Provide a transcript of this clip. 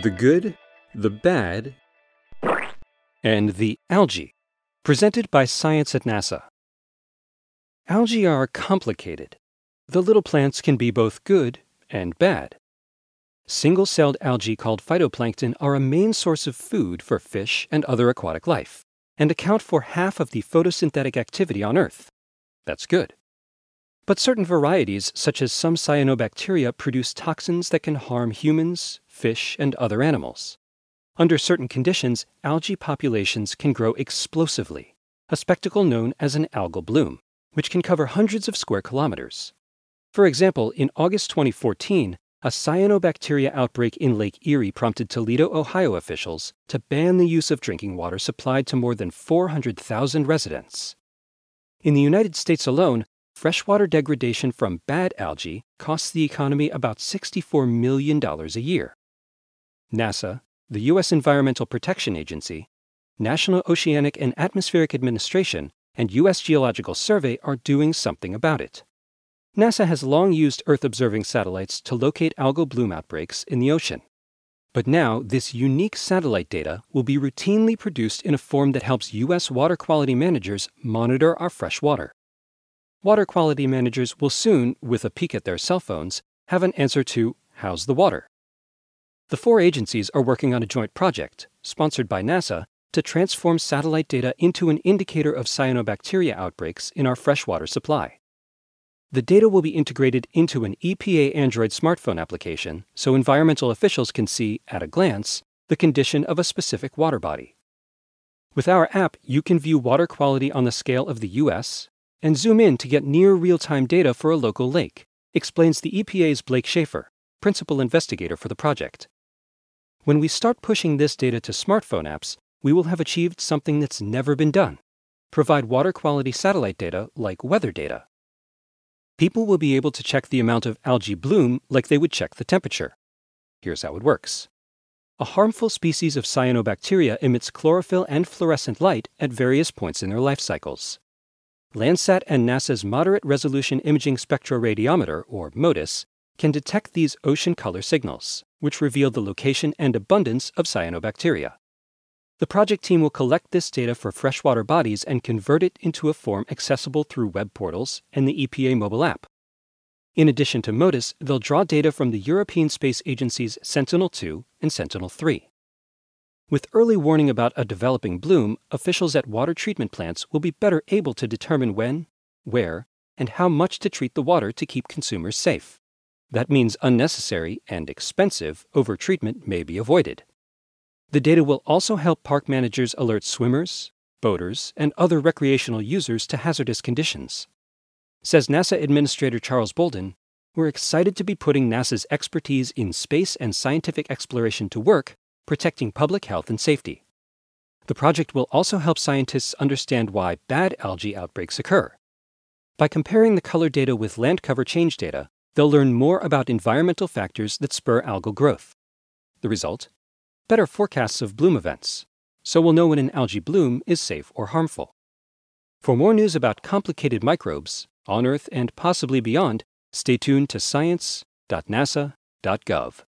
the good, the bad, and the algae, presented by Science at NASA. Algae are complicated. The little plants can be both good and bad. Single celled algae called phytoplankton are a main source of food for fish and other aquatic life and account for half of the photosynthetic activity on Earth. That's good. But certain varieties, such as some cyanobacteria, produce toxins that can harm humans, fish, and other animals. Under certain conditions, algae populations can grow explosively, a spectacle known as an algal bloom, which can cover hundreds of square kilometers. For example, in August 2014, a cyanobacteria outbreak in Lake Erie prompted Toledo, Ohio officials to ban the use of drinking water supplied to more than 400,000 residents. In the United States alone, freshwater degradation from bad algae costs the economy about $64 million a year. NASA, the U.S. Environmental Protection Agency, National Oceanic and Atmospheric Administration, and U.S. Geological Survey are doing something about it. NASA has long used Earth observing satellites to locate algal bloom outbreaks in the ocean. But now, this unique satellite data will be routinely produced in a form that helps U.S. water quality managers monitor our fresh water. Water quality managers will soon, with a peek at their cell phones, have an answer to How's the water? The four agencies are working on a joint project, sponsored by NASA, to transform satellite data into an indicator of cyanobacteria outbreaks in our freshwater supply. The data will be integrated into an EPA Android smartphone application so environmental officials can see, at a glance, the condition of a specific water body. With our app, you can view water quality on the scale of the US and zoom in to get near real time data for a local lake, explains the EPA's Blake Schaeffer, principal investigator for the project. When we start pushing this data to smartphone apps, we will have achieved something that's never been done provide water quality satellite data like weather data people will be able to check the amount of algae bloom like they would check the temperature. Here's how it works. A harmful species of cyanobacteria emits chlorophyll and fluorescent light at various points in their life cycles. Landsat and NASA's Moderate Resolution Imaging Spectroradiometer, or MODIS, can detect these ocean color signals, which reveal the location and abundance of cyanobacteria. The project team will collect this data for freshwater bodies and convert it into a form accessible through web portals and the EPA mobile app. In addition to MODIS, they'll draw data from the European Space Agency's Sentinel 2 and Sentinel 3. With early warning about a developing bloom, officials at water treatment plants will be better able to determine when, where, and how much to treat the water to keep consumers safe. That means unnecessary and expensive overtreatment may be avoided. The data will also help park managers alert swimmers, boaters, and other recreational users to hazardous conditions. Says NASA Administrator Charles Bolden, we're excited to be putting NASA's expertise in space and scientific exploration to work, protecting public health and safety. The project will also help scientists understand why bad algae outbreaks occur. By comparing the color data with land cover change data, they'll learn more about environmental factors that spur algal growth. The result? better forecasts of bloom events, so we'll know when an algae bloom is safe or harmful. For more news about complicated microbes, on Earth and possibly beyond, stay tuned to science.nasa.gov.